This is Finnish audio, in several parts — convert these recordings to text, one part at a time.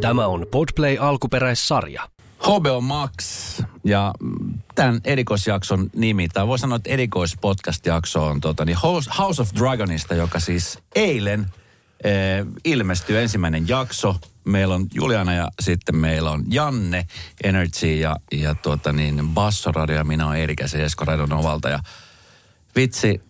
Tämä on Podplay alkuperäissarja. HBO Max ja tämän erikoisjakson nimi, tai voi sanoa, että erikoispodcast-jakso on tota, niin House of Dragonista, joka siis eilen eh, ilmestyy ensimmäinen jakso. Meillä on Juliana ja sitten meillä on Janne Energy ja, ja tuota niin, Bassoradio ja minä olen Erikäs ja Esko Radonovalta. Ja vitsi,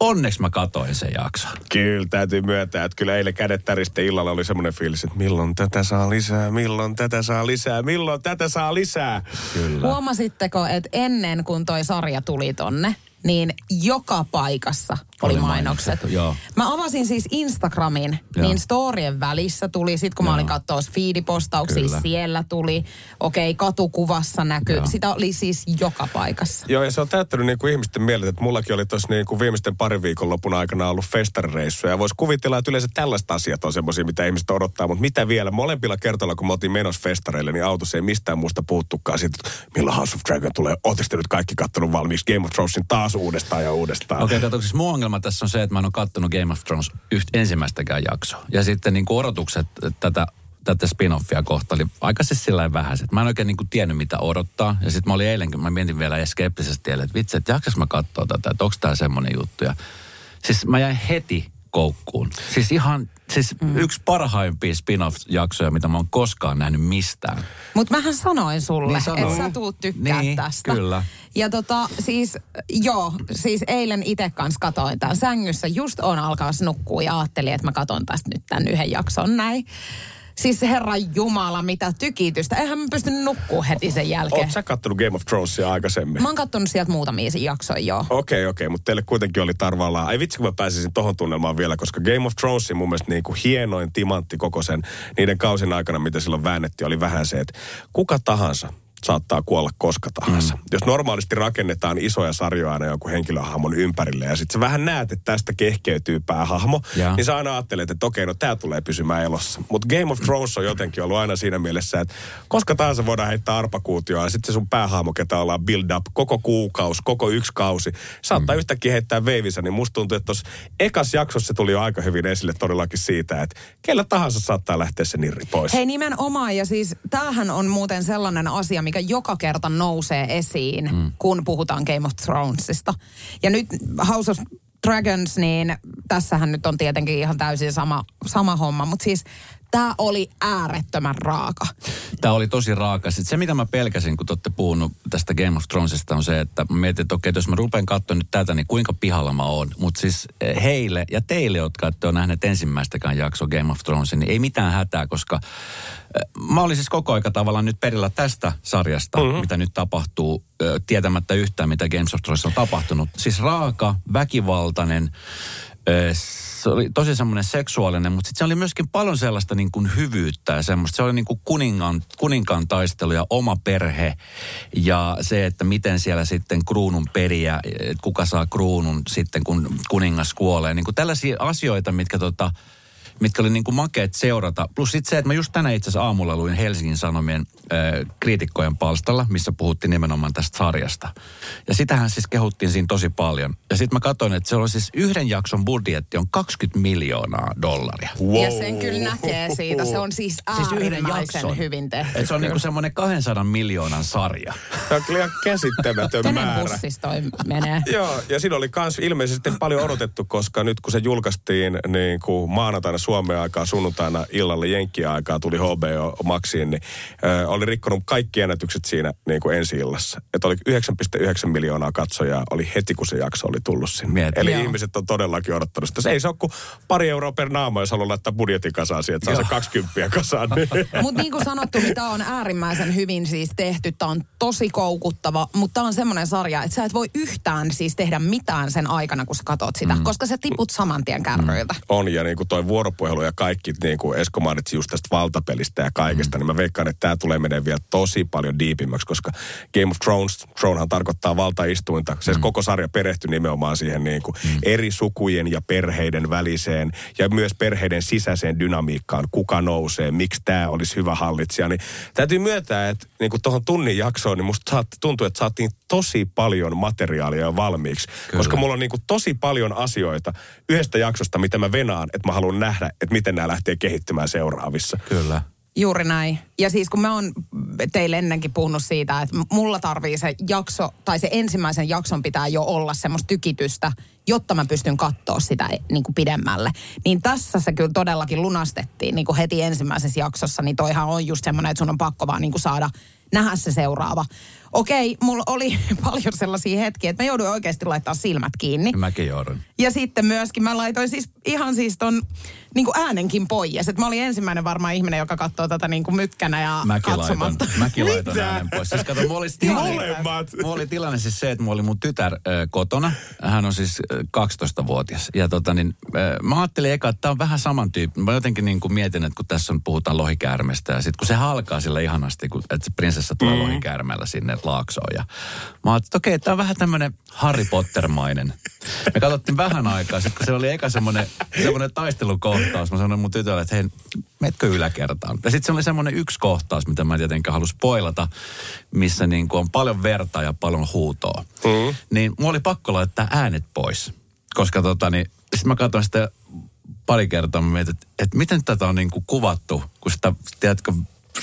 onneksi mä katoin sen jakson. Kyllä, täytyy myöntää, että kyllä eilen kädet täristen illalla oli semmoinen fiilis, että milloin tätä saa lisää, milloin tätä saa lisää, milloin tätä saa lisää. Kyllä. Huomasitteko, että ennen kuin toi sarja tuli tonne, niin joka paikassa oli, Oli mainokset. joo. Mä avasin siis Instagramin, Joo. niin storien välissä tuli, sit kun mä Joo. olin katsoa feedipostauksia, Kyllä. siellä tuli, okei, katukuvassa näkyy, Joo. sitä oli siis joka paikassa. Joo, ja se on täyttänyt niin kuin ihmisten mielet, että mullakin oli tuossa niin kuin viimeisten parin viikonlopun aikana ollut festarireissuja. Ja voisi kuvitella, että yleensä tällaiset asiat on semmoisia, mitä ihmiset odottaa. Mutta mitä vielä, molempilla kertoilla, kun me oltiin menossa festareille, niin autossa ei mistään muusta puhuttukaan siitä, että milloin House of Dragon tulee. Ootteko te nyt kaikki kattonut valmiiksi Game of Thronesin taas uudestaan ja uudestaan? Okei, okay, siis ongelma tässä on se, että mä en ole kattonut Game of Thrones yht, ensimmäistäkään jaksoa. Ja sitten niin kuin odotukset tätä, tätä spin-offia kohta oli aika siis sillä vähäiset. Mä en oikein niin kuin tiennyt, mitä odottaa. Ja sitten mä olin eilenkin, mä mietin vielä skeptisesti, että vitsi, että jaksas mä katsoa tätä, että onko tää semmoinen juttu. Ja siis mä jäin heti koukkuun. Siis ihan, siis mm. yksi parhaimpia spin-off-jaksoja, mitä mä oon koskaan nähnyt mistään. Mutta mähän sanoin sulle, Niin sanoin. että sä tuut tykkää Niin, tästä. kyllä. Ja tota, siis joo, siis eilen itse kanssa katoin tämän sängyssä. Just on alkaa nukkua ja ajattelin, että mä katon tästä nyt tämän yhden jakson näin. Siis herran jumala, mitä tykitystä. Eihän mä pystynyt nukkua heti sen jälkeen. Oot sä kattonut Game of Thronesia aikaisemmin? Mä oon kattonut sieltä muutamia jaksoja, joo. Okei, okei, mutta teille kuitenkin oli tarvallaan. Ai vitsi, kun mä pääsisin tohon tunnelmaan vielä, koska Game of Thronesin mun mielestä niin kuin hienoin timantti koko sen niiden kausin aikana, mitä silloin väännettiin, oli vähän se, että kuka tahansa saattaa kuolla koska tahansa. Mm. Jos normaalisti rakennetaan isoja sarjoja aina jonkun henkilöhahmon ympärille ja sitten sä vähän näet, että tästä kehkeytyy päähahmo, Ja. niin sä aina ajattelet, että okei, no tää tulee pysymään elossa. Mutta Game of Thrones on jotenkin ollut aina siinä mielessä, että koska tahansa voidaan heittää arpakuutioa ja sitten se sun päähahmo, ketä ollaan build up koko kuukausi, koko yksi kausi, saattaa mm. yhtäkkiä heittää veivissä, niin musta tuntuu, että tuossa ekas jaksossa se tuli jo aika hyvin esille todellakin siitä, että kellä tahansa saattaa lähteä se nirri pois. Hei nimenomaan, ja siis tämähän on muuten sellainen asia, mikä joka kerta nousee esiin, mm. kun puhutaan Game of Thronesista. Ja nyt House of Dragons, niin tässähän nyt on tietenkin ihan täysin sama, sama homma, mutta siis tämä oli äärettömän raaka. Tämä oli tosi raaka. Sitten se, mitä mä pelkäsin, kun te olette puhunut tästä Game of Thronesista, on se, että mä mietin, että okei, jos mä rupean katsomaan nyt tätä, niin kuinka pihalla mä oon. Mutta siis eh, heille ja teille, jotka ette ole nähneet ensimmäistäkään jaksoa Game of Thronesin, niin ei mitään hätää, koska eh, mä olin siis koko aika tavallaan nyt perillä tästä sarjasta, mm-hmm. mitä nyt tapahtuu, eh, tietämättä yhtään, mitä Games of Thrones on tapahtunut. Siis raaka, väkivaltainen, se oli tosi semmoinen seksuaalinen, mutta sitten se oli myöskin paljon sellaista niin kuin hyvyyttä ja semmoista. Se oli niin kuin kuningan, kuninkaan taistelu ja oma perhe ja se, että miten siellä sitten kruunun periä, kuka saa kruunun sitten, kun kuningas kuolee. Niin kuin tällaisia asioita, mitkä tota, mitkä oli niin kuin makeet seurata. Plus sitten se, että mä just tänään itse asiassa aamulla luin Helsingin Sanomien äh, kriitikkojen palstalla, missä puhuttiin nimenomaan tästä sarjasta. Ja sitähän siis kehuttiin siinä tosi paljon. Ja sitten mä katsoin, että se on siis yhden jakson budjetti on 20 miljoonaa dollaria. Wow. Ja sen kyllä näkee siitä. Se on siis Siis yhden jakson. hyvin tehty. Et se on niinku semmoinen 200 miljoonan sarja. Tämä on kyllä ihan käsittämätön Kenen määrä. pussissa toi menee? Joo, ja siinä oli myös ilmeisesti paljon odotettu, koska nyt kun se julkaistiin niin kuin maanantaina Suomen aikaa, sunnuntaina illalla Jenkkien aikaa tuli HBO Maxiin, niin ö, oli rikkonut kaikki ennätykset siinä niin kuin ensi illassa. Että oli 9,9 miljoonaa katsojaa, oli heti kun se jakso oli tullut sinne. Mieti. Eli Joo. ihmiset on todellakin odottanut sitä. Se ei se ole kuin pari euroa per naama, jos haluaa laittaa budjetin kasaan siihen, että saa se 20 kasaan. Niin. Mutta niin kuin sanottu, niin tämä on äärimmäisen hyvin siis tehty. Tämä on tosi koukuttava, mutta tämä on semmoinen sarja, että sä et voi yhtään siis tehdä mitään sen aikana, kun sä katot sitä, mm. koska sä tiput saman tien kärryiltä. on ja niin kuin toi vuoropuhelu ja kaikki, niin kuin Esko mainitsi just tästä valtapelistä ja kaikesta, mm. niin mä veikkaan, että tämä tulee menee vielä tosi paljon diipimmäksi, koska Game of Thrones, Thronehan tarkoittaa valtaistuinta. Se mm. koko sarja perehtyi nimenomaan siihen niin kuin mm. eri sukujen ja perheiden väliseen ja myös perheiden sisäiseen dynamiikkaan, kuka nousee, miksi tämä olisi hyvä hallitsija. Niin täytyy myöntää, että niin kuin tuohon tunnin jaksoon, niin musta tuntuu, että saatiin tosi paljon materiaalia jo valmiiksi. Kyllä. Koska mulla on niin kuin tosi paljon asioita yhdestä jaksosta, mitä mä venaan, että mä haluan nähdä, että miten nämä lähtee kehittymään seuraavissa. Kyllä. Juuri näin. Ja siis kun mä oon teille ennenkin puhunut siitä, että mulla tarvii se jakso, tai se ensimmäisen jakson pitää jo olla semmoista tykitystä, jotta mä pystyn katsoa sitä niin kuin pidemmälle. Niin tässä se kyllä todellakin lunastettiin niin kuin heti ensimmäisessä jaksossa, niin toihan on just semmoinen, että sun on pakko vaan niin kuin saada nähdä se seuraava. Okei, mulla oli paljon sellaisia hetkiä, että mä jouduin oikeasti laittaa silmät kiinni. Mäkin joudun. Ja sitten myöskin mä laitoin siis ihan siis ton niin kuin äänenkin pois. Että mä olin ensimmäinen varmaan ihminen, joka katsoo tätä niin kuin mykkänä ja Mäkin katsomatta. laitan, mäkin laitan äänen pois. Siis kato, mulla oli, tilanne, Molemmat. mulla oli tilanne siis se, että mulla oli mun tytär äh, kotona. Hän on siis äh, 12-vuotias. Ja tota niin, äh, mä ajattelin eka, että tää on vähän samantyyppinen. Mä jotenkin niin kuin mietin, että kun tässä on, puhutaan lohikäärmeestä ja sitten kun se halkaa sillä ihanasti, kun, että se prinsessa tulee mm. lohikäärmeellä sinne laaksoon. Ja mä ajattelin, että okei, okay, tää on vähän tämmönen Harry Potter-mainen. Me katsottiin vähän aikaa, sitten kun se oli eka semmoinen, semmoinen taistelukohtaus. Mä sanoin mun tytölle, että hei, metkö yläkertaan? Ja sitten se oli semmoinen yksi kohtaus, mitä mä en tietenkään halua spoilata, missä niin kuin on paljon verta ja paljon huutoa. Mm. Niin mulla oli pakko laittaa äänet pois. Koska tota niin, sitten mä katsoin sitä pari kertaa, mä mietin, että, että miten tätä on niin kuin kuvattu, kun sitä, tiedätkö,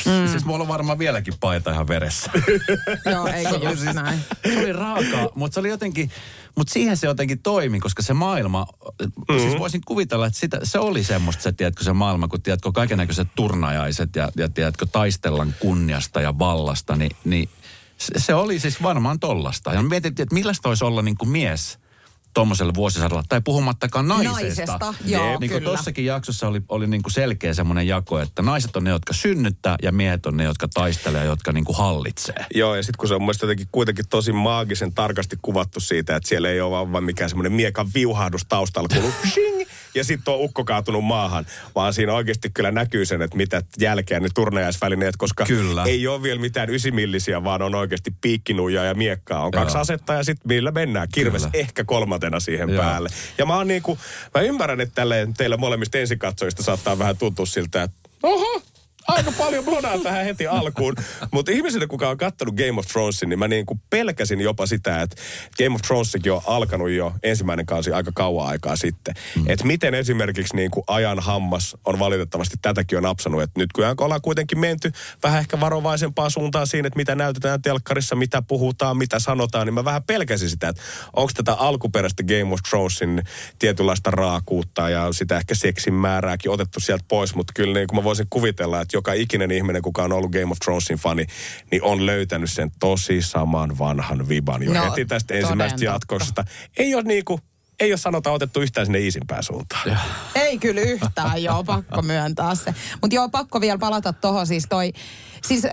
Mm. Siis mulla on varmaan vieläkin paita ihan veressä. Joo, oli just siis- näin. Se oli raakaa, mutta se oli jotenkin, mutta siihen se jotenkin toimi, koska se maailma, mm-hmm. siis voisin kuvitella, että sitä, se oli semmoista, se, tiedätkö, se maailma, kun tiedätkö, kaikenlaiset turnajaiset ja, ja tiedätkö, taistellaan kunniasta ja vallasta, niin, niin se, se oli siis varmaan tollasta. Ja mietittiin, että millaista olisi olla niin kuin mies tuommoiselle vuosisadalla, tai puhumattakaan naisesta. Naisesta, joo, niin kuin kyllä. tossakin jaksossa oli, oli niin kuin selkeä semmoinen jako, että naiset on ne, jotka synnyttää, ja miehet on ne, jotka taistelee ja jotka niin kuin hallitsee. Joo, ja sitten kun se on mun mielestä jotenkin kuitenkin tosi maagisen tarkasti kuvattu siitä, että siellä ei ole vaan, vaan mikään semmoinen miekan viuhahdus taustalla, kuuluu shing, ja sitten on ukko kaatunut maahan, vaan siinä oikeasti kyllä näkyy sen, että mitä jälkeä ne turnajaisvälineet, koska Kyllä. ei ole vielä mitään ysimillisiä, vaan on oikeasti piikkinuja ja miekkaa. On kaksi Joo. asetta ja sitten millä mennään. Kirves Kyllä. ehkä kolmantena siihen Joo. päälle. Ja mä oon niinku, mä ymmärrän, että tälleen teillä molemmista ensikatsojista saattaa vähän tuntua siltä, että oho, aika paljon blodaa tähän heti alkuun. Mutta ihmisille, kuka on katsonut Game of Thronesin, niin mä niin kuin pelkäsin jopa sitä, että Game of Thronesikin on alkanut jo ensimmäinen kausi aika kauan aikaa sitten. Mm. Että miten esimerkiksi niin kuin ajan hammas on valitettavasti tätäkin on napsanut. Että nyt kun ollaan kuitenkin menty vähän ehkä varovaisempaan suuntaan siinä, että mitä näytetään telkkarissa, mitä puhutaan, mitä sanotaan, niin mä vähän pelkäsin sitä, että onko tätä alkuperäistä Game of Thronesin tietynlaista raakuutta ja sitä ehkä seksin määrääkin otettu sieltä pois, mutta kyllä niin kuin mä voisin kuvitella, että joka ikinen ihminen, kuka on ollut Game of Thronesin fani, niin on löytänyt sen tosi saman vanhan viban jo No, heti tästä ensimmäisestä totta. jatkoksesta. Ei ole niin kuin, ei ole sanota otettu yhtään sinne iisimpään suuntaan. Ei kyllä yhtään, joo, pakko myöntää se. Mutta joo, pakko vielä palata tuohon siis toi, siis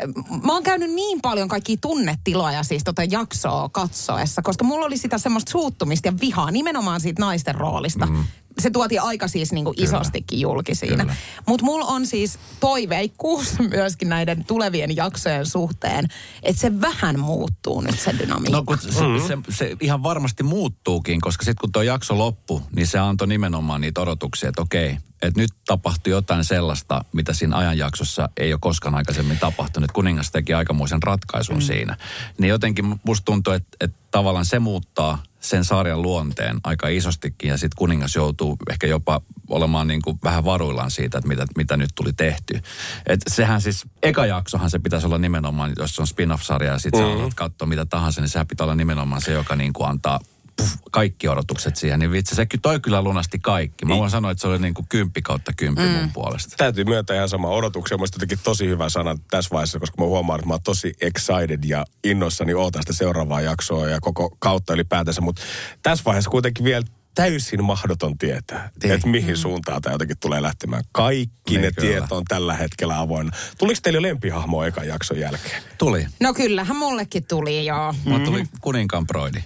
mä oon käynyt niin paljon kaikkia tunnetiloja siis tota jaksoa katsoessa, koska mulla oli sitä semmoista suuttumista ja vihaa nimenomaan siitä naisten roolista. Mm. Se tuotiin aika siis niinku isostikin julki siinä. Mutta mulla on siis toiveikkuus myöskin näiden tulevien jaksojen suhteen, että se vähän muuttuu nyt se dynamiikka. No kun se, mm-hmm. se, se ihan varmasti muuttuukin, koska sitten kun tuo jakso loppui, niin se antoi nimenomaan niitä odotuksia, että okei, että nyt tapahtui jotain sellaista, mitä siinä ajanjaksossa ei ole koskaan aikaisemmin tapahtunut. Kuningas teki aikamoisen ratkaisun mm. siinä. Niin jotenkin musta tuntuu, että, että tavallaan se muuttaa sen sarjan luonteen aika isostikin ja sitten kuningas joutuu ehkä jopa olemaan niin kuin vähän varuillaan siitä, että mitä, mitä nyt tuli tehty. Et sehän siis, eka jaksohan se pitäisi olla nimenomaan, jos se on spin-off-sarja ja sitten mm. sä katsoa mitä tahansa, niin sehän pitää olla nimenomaan se, joka niin kuin antaa puff, kaikki odotukset siihen. Niin vitsi, se toi kyllä lunasti kaikki. Mä voin sanoa, että se oli niin kuin kymppi kautta kymppi mm. mun puolesta. Täytyy myöntää ihan sama odotuksia. Mielestäni jotenkin tosi hyvä sana tässä vaiheessa, koska mä huomaan, että mä oon tosi excited ja innoissani ootan sitä seuraavaa jaksoa ja koko kautta ylipäätänsä. Mutta tässä vaiheessa kuitenkin vielä täysin mahdoton tietää, Niin. että mihin suuntaan tämä jotenkin tulee lähtemään. Kaikki Niin ne kyllä. tiet on tällä hetkellä avoinna. Tuliko teillä jo lempihahmo ekan jakson jälkeen? Tuli. No kyllähän mullekin tuli, joo. Mulla tuli kuninkaan broidi.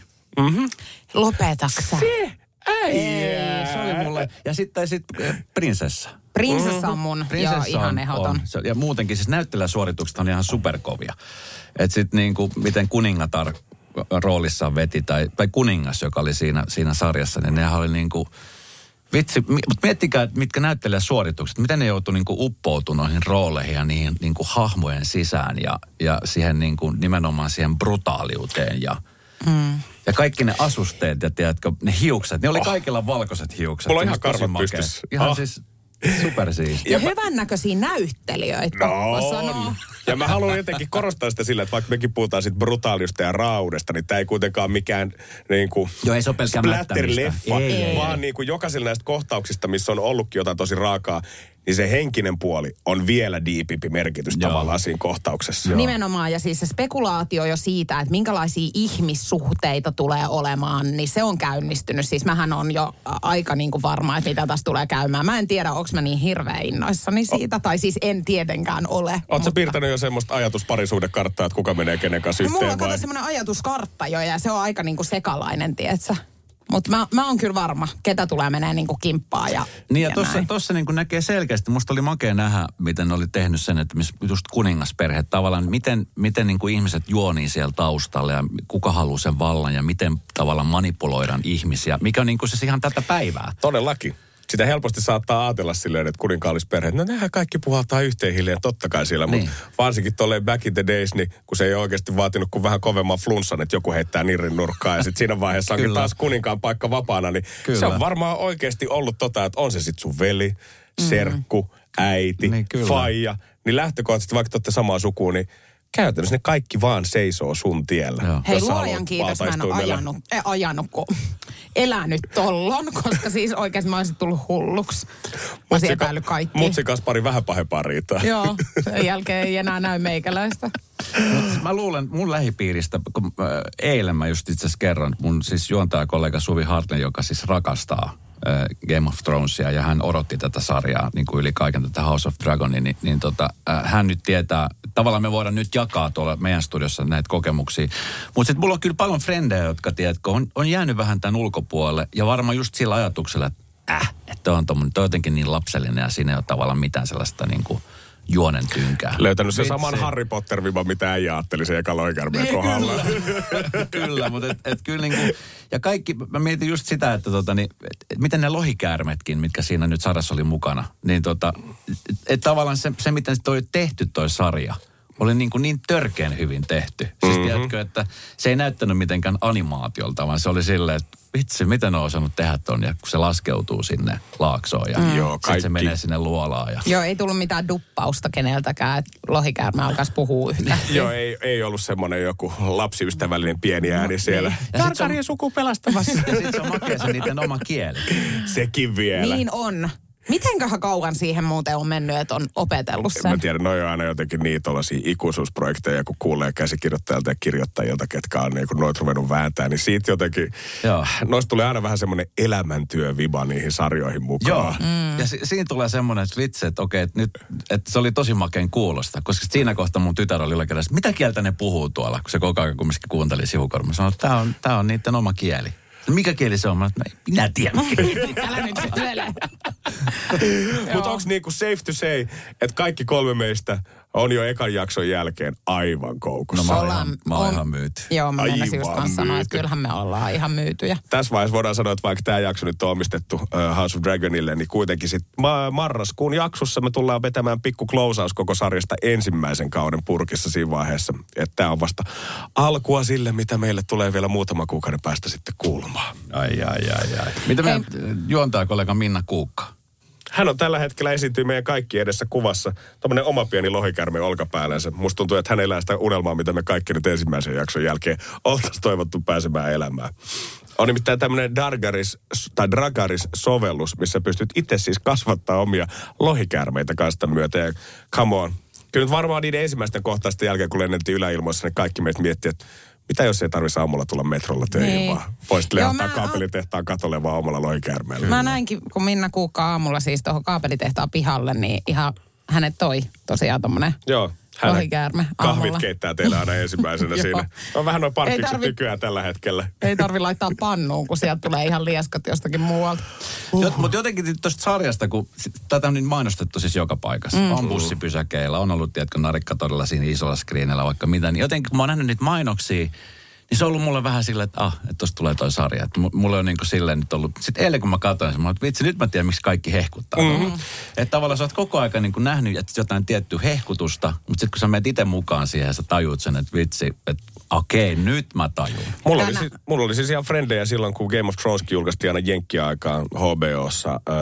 Lopetaksa. Ei, se oli mulle. Ja sitten sit, eh, prinsessa. Prinsessa on mun, joo, ihan ehdoton. on. Se- Ja muutenkin siis näyttelijäsuoritukset on ihan superkovia. Että sitten niinku, miten kuningatar roolissaan veti, tai, tai kuningas, joka oli siinä, siinä sarjassa, niin nehän oli niinku, Vitsi, mutta miettikää, mitkä näyttelijäsuoritukset, miten ne joutuu niinku uppoutumaan noihin rooleihin ja niihin niinku hahmojen sisään ja, ja siihen niinku, nimenomaan siihen brutaaliuteen ja, mm. ja kaikki ne asusteet ja tiedätkö, ne hiukset, ne oli kaikilla valkoiset hiukset. Mulla on ihan karvat pystyssä. Ihan Ah. siis Supersiisti. Ja, ja hyvännäköisiä näyttelijöitä. No mä sanon. on. Ja mä haluan jotenkin korostaa sitä sillä, että vaikka mekin puhutaan sit brutaalista ja raudesta, niin tämä ei kuitenkaan mikään niin kuin Joo, ei se splatter-leffa. Ei, ei, vaan niin kuin jokaisella näistä kohtauksista, missä on ollutkin jotain tosi raakaa, niin se henkinen puoli on vielä diipimpi merkitys Joo. tavallaan siinä kohtauksessa. Nimenomaan, ja siis se spekulaatio jo siitä, että minkälaisia ihmissuhteita tulee olemaan, niin se on käynnistynyt. Siis mähän on jo aika niin kuin varma, että mitä tässä tulee käymään. Mä en tiedä, onko mä niin hirveän innoissani siitä, tai siis en tietenkään ole. Oletko piirtänyt jo semmoista ajatusparisuudekarttaa, että kuka menee kenen kanssa No, Mulla on yhteen vai? semmoinen ajatuskartta jo, ja se on aika niin kuin sekalainen, tietsä. Mutta mä, mä oon kyllä varma, ketä tulee menee niin kuin kimppaa ja, Niin ja ja tuossa, näin. tossa niin näkee selkeästi, musta oli makea nähdä, miten ne oli tehnyt sen, että miss- just kuningasperhe tavallaan, miten, miten niin kuin ihmiset juonii siellä taustalla ja kuka haluaa sen vallan ja miten tavallaan manipuloidaan ihmisiä, mikä on niin kuin siis ihan tätä päivää. Todellakin. Sitä helposti saattaa ajatella silleen, että kuninkaallisperheet, no nehän kaikki puhaltaa yhteen hiljaa, totta kai siellä, Niin. mutta varsinkin tolleen back in the days, niin kun se ei oikeasti vaatinut kuin vähän kovemman flunssan, että joku heittää nirrin nurkkaan ja sitten siinä vaiheessa onkin taas kuninkaan paikka vapaana, niin Kyllä. se on varmaan oikeasti ollut tota, että on se sitten sun veli, serkku, äiti, Niin, kyllä. faija, niin lähtökohtaisesti vaikka te olette samaa sukua, niin käytännössä ne kaikki vaan seisoo sun tiellä. Joo. Hei, luojan kiitos, mä en ole ajanut, eh, ajanut kun elänyt tollon, koska siis oikeasti mä olisin tullut hulluksi. Mä olisin Mutsika- kaikki. Mutsikas pari vähän pahempaa riitaa. Joo, sen jälkeen ei enää näy meikäläistä. Mut siis mä luulen mun lähipiiristä, kun äh, eilen mä just itse asiassa kerron, mun siis juontajakollega Suvi Hartlen, joka siis rakastaa Game of Thronesia ja hän odotti tätä sarjaa niin kuin yli kaiken tätä House of Dragonia, niin, niin tota, äh, hän nyt tietää, tavallaan me voidaan nyt jakaa tuolla meidän studiossa näitä kokemuksia. Mutta sitten mulla on kyllä paljon frendejä, jotka tiedätkö, on, on jäänyt vähän tämän ulkopuolelle ja varmaan just sillä ajatuksella, että äh, että on, tommonen, toi on jotenkin niin lapsellinen ja siinä ei ole tavallaan mitään sellaista niin kuin juonen tynkää. Löytänyt sen Vitsi. saman Harry Potter-viban, mitä äijä ajatteli sen eka loikarmeen kohdalla. kyllä, mutta et, et kyllä niinku, ja kaikki, mä mietin just sitä, että tota, niin, et, et miten ne lohikäärmetkin, mitkä siinä nyt sarjassa oli mukana, niin tota, et, et tavallaan se, se, miten toi tehty toi sarja, oli niin, kuin niin törkeän hyvin tehty. Siis mm-hmm. tiedätkö, että se ei näyttänyt mitenkään animaatiolta, vaan se oli silleen, että vitsi, miten ne on osannut tehdä ton, ja kun se laskeutuu sinne laaksoon ja mm. Joo, sitten se kaikki. menee sinne luolaan. Ja... Joo, ei tullut mitään duppausta keneltäkään, että lohikäärme alkaisi puhua yhtä. Joo, ei, ei ollut semmoinen joku lapsiystävällinen pieni ääni siellä. Se on- Tarkarien suku pelastamassa. Ja sitten se on makea se niiden oma kieli. Sekin vielä. Niin on. Mitenköhän kauan siihen muuten on mennyt, että on opetellut En sen? mä tiedä, noi on aina jotenkin niin tuollaisia ikuisuusprojekteja, kun kuulee käsikirjoittajalta ja kirjoittajilta, ketkä on niin noit ruvennut vääntää, niin siitä jotenkin, Joo. noista tulee aina vähän semmoinen elämäntyöviba niihin sarjoihin mukaan. Joo, mm. ja si- siinä tulee semmoinen, vitsi, että okei, että nyt, että se oli tosi makeen kuulosta, koska siinä kohtaa mun tytär oli että mitä kieltä ne puhuu tuolla, kun se koko ajan kumminkin kuunteli sivukorva. Mä sanoin, että tämä on, tää on niiden oma kieli. No mikä kieli se on? Mä että minä tiedän. Älä nyt. Mutta onko niinku safe to say, että kaikki kolme meistä on jo ekan jakson jälkeen aivan koukussa? No mä oon Ollaan- ihan, mä oon on- ihan myyty. Joo, mä Aivan just kanssa sanoa, että kyllähän me ollaan ihan myytyjä. tässä vaiheessa voidaan sanoa, että vaikka tämä jakso nyt on omistettu uh, House of Dragonille, niin kuitenkin sitten ma- marraskuun jaksossa me tullaan vetämään pikku klousaus koko sarjasta ensimmäisen kauden purkissa siinä vaiheessa. Että tämä on vasta alkua sille, mitä meille tulee vielä muutama kuukauden päästä sitten kuulumaan. Ai, ai, ai, ai. Mitä meidän juontaa kollega Minna Kuukka? Hän on tällä hetkellä esiintyy meidän kaikki edessä kuvassa. Tuommoinen oma pieni lohikärme olkapäällänsä. Musta tuntuu, että hän elää sitä unelmaa, mitä me kaikki nyt ensimmäisen jakson jälkeen oltaisiin toivottu pääsemään elämään. On nimittäin tämmöinen Dargaris tai Dragaris-sovellus, missä pystyt itse siis kasvattaa omia lohikäärmeitä kanssa myötä. Ja come on. Kyllä nyt varmaan niiden ensimmäisten kohtaisten jälkeen, kun lennettiin yläilmoissa, niin kaikki meitä miettii, että mitä jos ei tarvitsisi aamulla tulla metrolla töihin, Niin. vaan voisit mä- kaapelitehtaan katolle vaan omalla lohikäärmeellä. Mä näinkin, kun Minna Kuukka aamulla siis tuohon kaapelitehtaan pihalle, niin ihan hänet toi tosiaan tommonen Joo. Lohikäärme Kahvit aamulla. keittää teillä aina ensimmäisenä siinä. On vähän noin Ei parkkikset tarvi- nykyään tällä hetkellä. Ei tarvi laittaa pannuun, kun sieltä tulee ihan lieskat jostakin muualta. Uh. Mutta jotenkin tuosta sarjasta, kun sit- tätä on nyt mainostettu siis joka paikassa. Mm. On bussipysäkeillä, on ollut, tiedätkö, narikka todella siinä isolla screenillä vaikka mitä. Niin jotenkin, kun mä oon nähnyt niitä mainoksia, niin se on ollut mulle vähän silleen, että ah, että tosta tulee toi sarja. Että mu- mulla on niin kuin silleen nyt ollut, sitten eilen kun mä katsoin sen, mä että vitsi, nyt mä tiedän, miksi kaikki hehkuttaa. Mm-hmm. Että tavallaan sä oot koko ajan niin kuin nähnyt jotain tiettyä hehkutusta, mutta sitten kun sä menet itse mukaan siihen ja sä tajuut sen, että vitsi, että Okei, nyt mä tajun. Mulla oli, Tänä- siis, mulla oli siis ihan frendejä silloin, kun Game of Thrones julkaistiin aina Jenkki-aikaan HBOssa. Öö,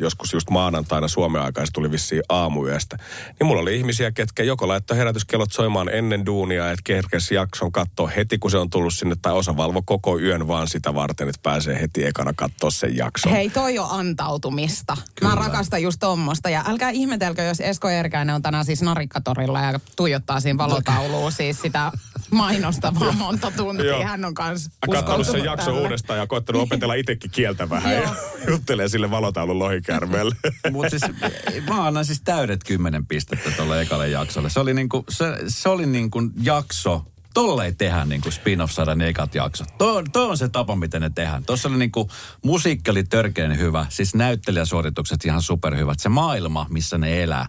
joskus just maanantaina Suomen aikaa, se tuli vissiin aamuyöstä. Niin mulla oli ihmisiä, ketkä joko laittoi herätyskellot soimaan ennen duunia, että kerkesi jakson katsoa heti, kun se on tullut sinne. Tai osa valvo koko yön vaan sitä varten, että pääsee heti ekana katsoa sen jakson. Hei, toi on antautumista. Kyllä. Mä rakastan just tommosta. Ja älkää ihmetelkö, jos Esko Erkäinen on tänään siis narikkatorilla ja tuijottaa siinä valotauluun siis sitä mainosta vaan monta tuntia. Joo. Hän on kanssa Katsonut sen tälle. uudestaan ja koettanut opetella itsekin kieltä vähän. ja juttelee sille valotaulun lohikärmelle. Mutta siis mä annan siis täydet kymmenen pistettä tuolle ekalle jaksolle. Se oli niinku, se, se oli niinku jakso, tolle ei tehdä niinku spin-off-sarjan ne ekat jaksot. Tuo, tuo on se tapa, miten ne tehdään. Tuossa oli niinku, musiikki oli törkeän hyvä, siis näyttelijäsuoritukset ihan superhyvät. Se maailma, missä ne elää.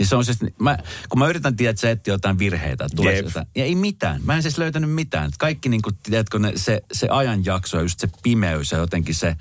Niin se on siis, mä, kun mä yritän tiedä, että sä etsiä jotain virheitä, että tulee jotain. Ja ei mitään. Mä en siis löytänyt mitään. Kaikki niin kuin, tiedätkö, ne, se, se ajanjakso ja just se pimeys ja jotenkin se,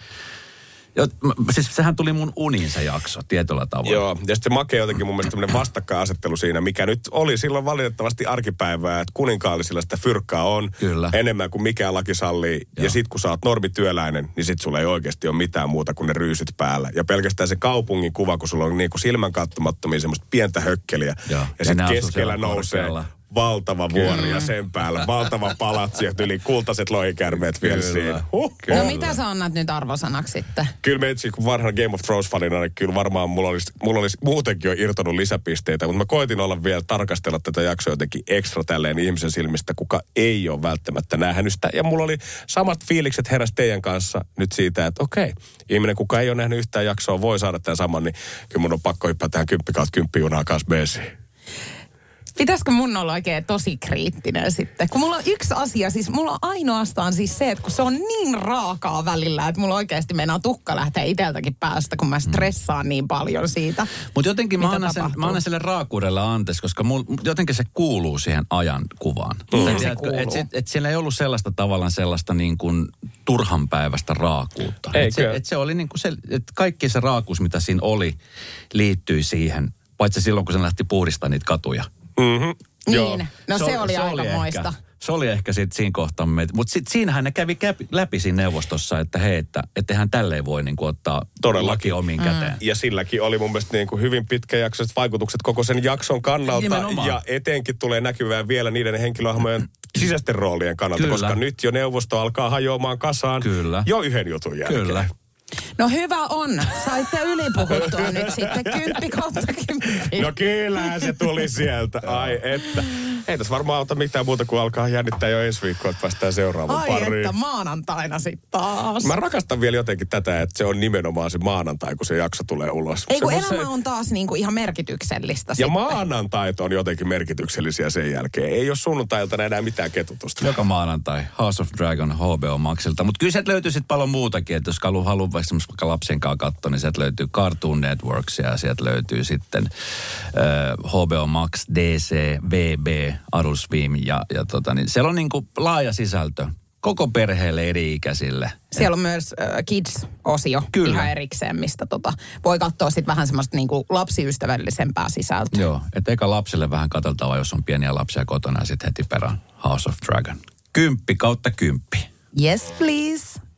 jo, siis sehän tuli mun uniin se jakso tietyllä tavalla. Joo, ja sitten se makea jotenkin mun mielestä tämmöinen vastakkainasettelu siinä, mikä nyt oli silloin valitettavasti arkipäivää, että kuninkaallisilla sitä fyrkkaa on Kyllä. enemmän kuin mikään laki sallii. Joo. Ja sitten kun sä oot normityöläinen, niin sit sulla ei oikeasti ole mitään muuta kuin ne ryysyt päällä. Ja pelkästään se kaupungin kuva, kun sulla on niinku silmän katsomattomia semmoista pientä hökkeliä. Joo, Ja ja sitten keskellä nousee korkealla. Valtava vuori ja sen päällä valtava palatsi ja yli kultaiset lohikärmeet vielä Kyllä. siinä. Huh. No mitä sä annat nyt arvosanaksi sitten? Kyllä me etsin, kun vanhan Game of Thrones-fanina, niin kyllä varmaan mulla olisi, mulla olisi muutenkin jo irtonut lisäpisteitä, mutta mä koitin olla vielä tarkastella tätä jaksoa jotenkin ekstra tälleen ihmisen silmistä, kuka ei ole välttämättä nähnyt sitä. Ja mulla oli samat fiilikset heräs teidän kanssa nyt siitä, että okei, ihminen, kuka ei ole nähnyt yhtään jaksoa, voi saada tämän saman, niin kyllä mun on pakko hyppää tähän kymppi kautta kymppi junaa kanssa beesiin. Pitäisikö mun olla oikein tosi kriittinen sitten? Kun mulla on yksi asia, siis mulla on ainoastaan siis se, että kun se on niin raakaa välillä, että mulla oikeasti meinaa tukka lähteä iteltäkin päästä, kun mä stressaan niin paljon siitä. Mutta jotenkin mä annan, sen, mä annan sille raakuudelle anteeksi, koska mul, jotenkin se kuuluu siihen ajan kuvaan. Et tiedätkö, kuuluu. Et, sit- et siellä ei ollut sellaista tavallaan sellaista niin kuin turhanpäiväistä raakuutta. Ei et se, et se oli niin kuin se, että kaikki se raakuus, mitä siinä oli, liittyi siihen. Paitsi silloin, kun se lähti puhdistamaan niitä katuja. Mm-hmm. Niin, no se, oli aika ehkä, moista. se oli ehkä sitten siinä kohtaa. Mutta sitten siinähän ne kävi käpi, läpi siinä neuvostossa, että hei, että ettehän tälleen voi niin kuin ottaa Todellakin. laki omiin käteen. Ja silläkin oli mun mielestä niin kuin hyvin pitkäjaksoiset vaikutukset koko sen jakson kannalta. Nimenomaan. Ja etenkin tulee näkyvään vielä niiden henkilöhahmojen sisäisten roolien kannalta, Kyllä. koska nyt jo neuvosto alkaa hajoamaan kasaan Kyllä. jo yhden jutun jälkeen. Kyllä. No hyvä on. Saitte ylipuhuttua nyt sitten kymppi kautta kymppi. No kyllähän se tuli sieltä. Ai että. Ei tässä varmaan auta mitään muuta kuin alkaa jännittää jo ensi viikkoa, että päästään seuraavaan Ai pariin. että maanantaina sitten taas. Mä rakastan vielä jotenkin tätä, että se on nimenomaan se maanantai, kun se jakso tulee ulos. Ei kun se, elämä on taas niinku ihan merkityksellistä Ja sitten. maanantait on jotenkin merkityksellisiä sen jälkeen. Ei ole sunnuntailta enää mitään ketutusta. Joka maanantai House of Dragon HBO Maxilta. Mutta kyllä sieltä löytyy sitten paljon muutakin, että jos haluaa halu vaikka lapsen kanssa katsoa, niin sieltä löytyy Cartoon Networks ja sieltä löytyy sitten äh, HBO Max, DC, VB, Adult Swim ja, ja tota, niin siellä on niinku laaja sisältö koko perheelle eri-ikäisille. Siellä on myös äh, Kids-osio Kyllä. ihan erikseen, mistä tota, voi katsoa sitten vähän semmoista niinku lapsiystävällisempää sisältöä. Joo, että eikä lapselle vähän katseltava, jos on pieniä lapsia kotona ja sitten heti perään House of Dragon. Kymppi kautta kymppi. Yes, please.